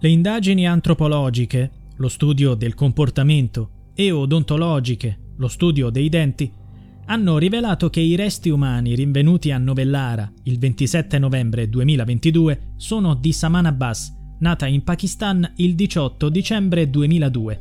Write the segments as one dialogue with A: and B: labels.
A: Le indagini antropologiche, lo studio del comportamento, e odontologiche, lo studio dei denti, hanno rivelato che i resti umani rinvenuti a Novellara il 27 novembre 2022 sono di Saman Abbas, nata in Pakistan il 18 dicembre 2002.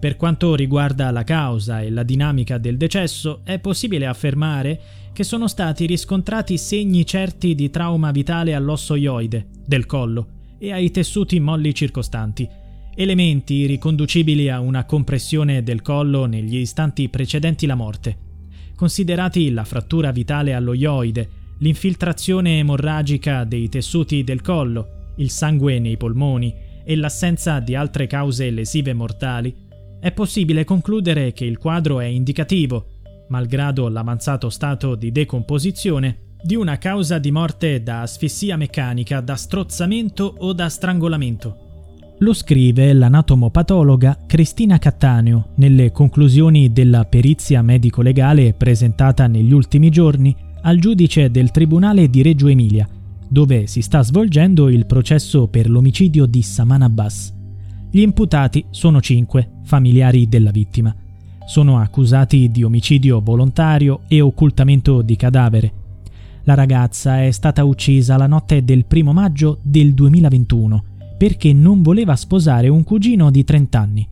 A: Per quanto riguarda la causa e la dinamica del decesso, è possibile affermare che sono stati riscontrati segni certi di trauma vitale all'osso ioide, del collo e ai tessuti molli circostanti, elementi riconducibili a una compressione del collo negli istanti precedenti la morte. Considerati la frattura vitale allo ioide, l'infiltrazione emorragica dei tessuti del collo, il sangue nei polmoni e l'assenza di altre cause lesive mortali, è possibile concludere che il quadro è indicativo, malgrado l'avanzato stato di decomposizione, di una causa di morte da asfissia meccanica, da strozzamento o da strangolamento. Lo scrive l'anatomopatologa Cristina Cattaneo nelle conclusioni della perizia medico-legale presentata negli ultimi giorni al giudice del Tribunale di Reggio Emilia, dove si sta svolgendo il processo per l'omicidio di Saman Abbas. Gli imputati sono cinque, familiari della vittima. Sono accusati di omicidio volontario e occultamento di cadavere. La ragazza è stata uccisa la notte del primo maggio del 2021 perché non voleva sposare un cugino di 30 anni.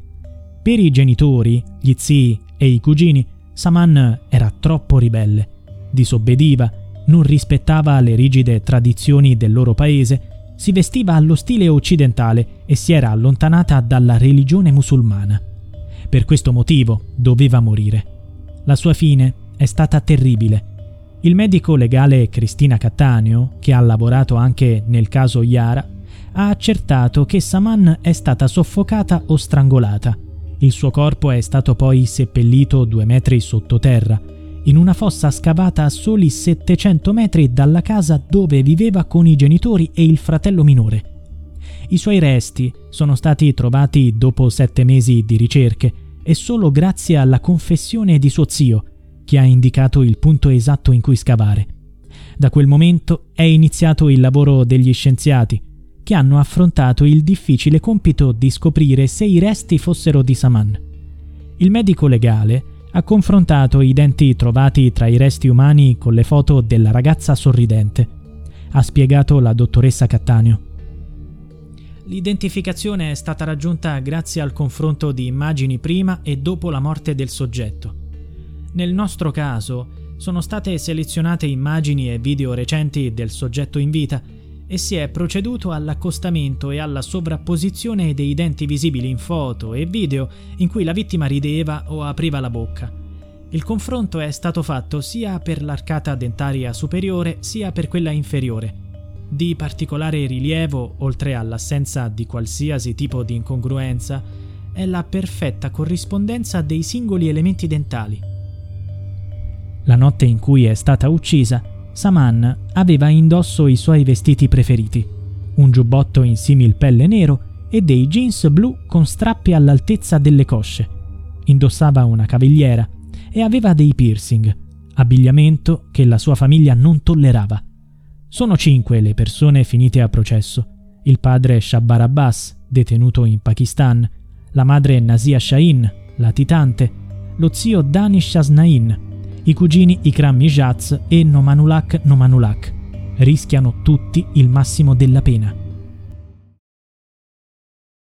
A: Per i genitori, gli zii e i cugini, Saman era troppo ribelle, disobbediva, non rispettava le rigide tradizioni del loro paese si vestiva allo stile occidentale e si era allontanata dalla religione musulmana. Per questo motivo doveva morire. La sua fine è stata terribile. Il medico legale Cristina Cattaneo, che ha lavorato anche nel caso Yara, ha accertato che Saman è stata soffocata o strangolata. Il suo corpo è stato poi seppellito due metri sottoterra in una fossa scavata a soli 700 metri dalla casa dove viveva con i genitori e il fratello minore. I suoi resti sono stati trovati dopo sette mesi di ricerche e solo grazie alla confessione di suo zio, che ha indicato il punto esatto in cui scavare. Da quel momento è iniziato il lavoro degli scienziati, che hanno affrontato il difficile compito di scoprire se i resti fossero di Saman. Il medico legale ha confrontato i denti trovati tra i resti umani con le foto della ragazza sorridente. Ha spiegato la dottoressa Cattaneo. L'identificazione è stata raggiunta grazie al confronto di immagini prima e dopo la morte del soggetto. Nel nostro caso sono state selezionate immagini e video recenti del soggetto in vita e si è proceduto all'accostamento e alla sovrapposizione dei denti visibili in foto e video in cui la vittima rideva o apriva la bocca. Il confronto è stato fatto sia per l'arcata dentaria superiore sia per quella inferiore. Di particolare rilievo, oltre all'assenza di qualsiasi tipo di incongruenza, è la perfetta corrispondenza dei singoli elementi dentali. La notte in cui è stata uccisa, Saman aveva indosso i suoi vestiti preferiti, un giubbotto in simil pelle nero e dei jeans blu con strappi all'altezza delle cosce. Indossava una cavigliera e aveva dei piercing, abbigliamento che la sua famiglia non tollerava. Sono cinque le persone finite a processo. Il padre Shabbar Abbas, detenuto in Pakistan, la madre Nasia Shahin, latitante, lo zio Danish Asnain, i cugini Ikram Mijaz e Nomanulak Nomanulak rischiano tutti il massimo della pena.